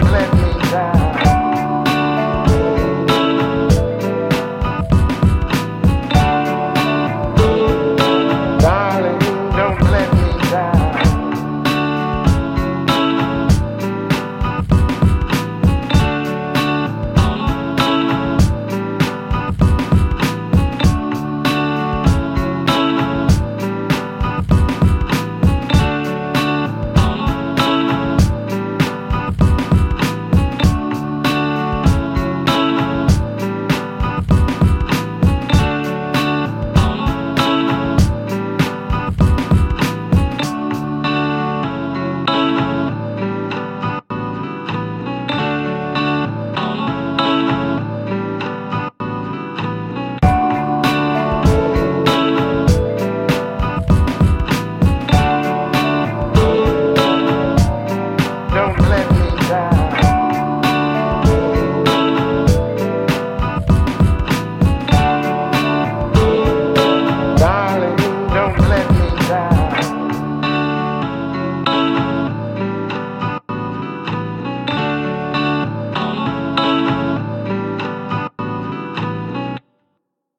black